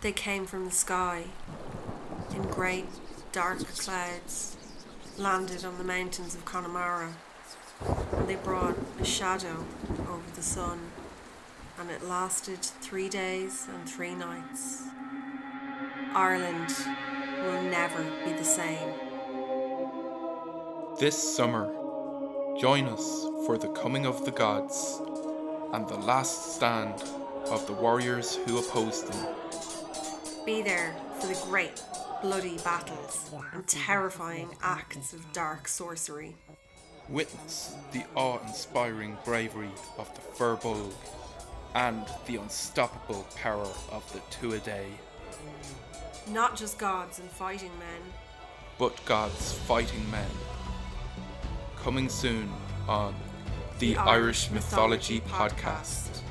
They came from the sky in great dark clouds, landed on the mountains of Connemara, and they brought a shadow over the sun, and it lasted three days and three nights. Ireland will never be the same. This summer, join us for the coming of the gods and the last stand of the warriors who opposed them. Be there for the great bloody battles and terrifying acts of dark sorcery. Witness the awe inspiring bravery of the Firbolg and the unstoppable power of the Tuatha, Not just gods and fighting men, but God's fighting men. Coming soon on the, Irish Mythology Podcast.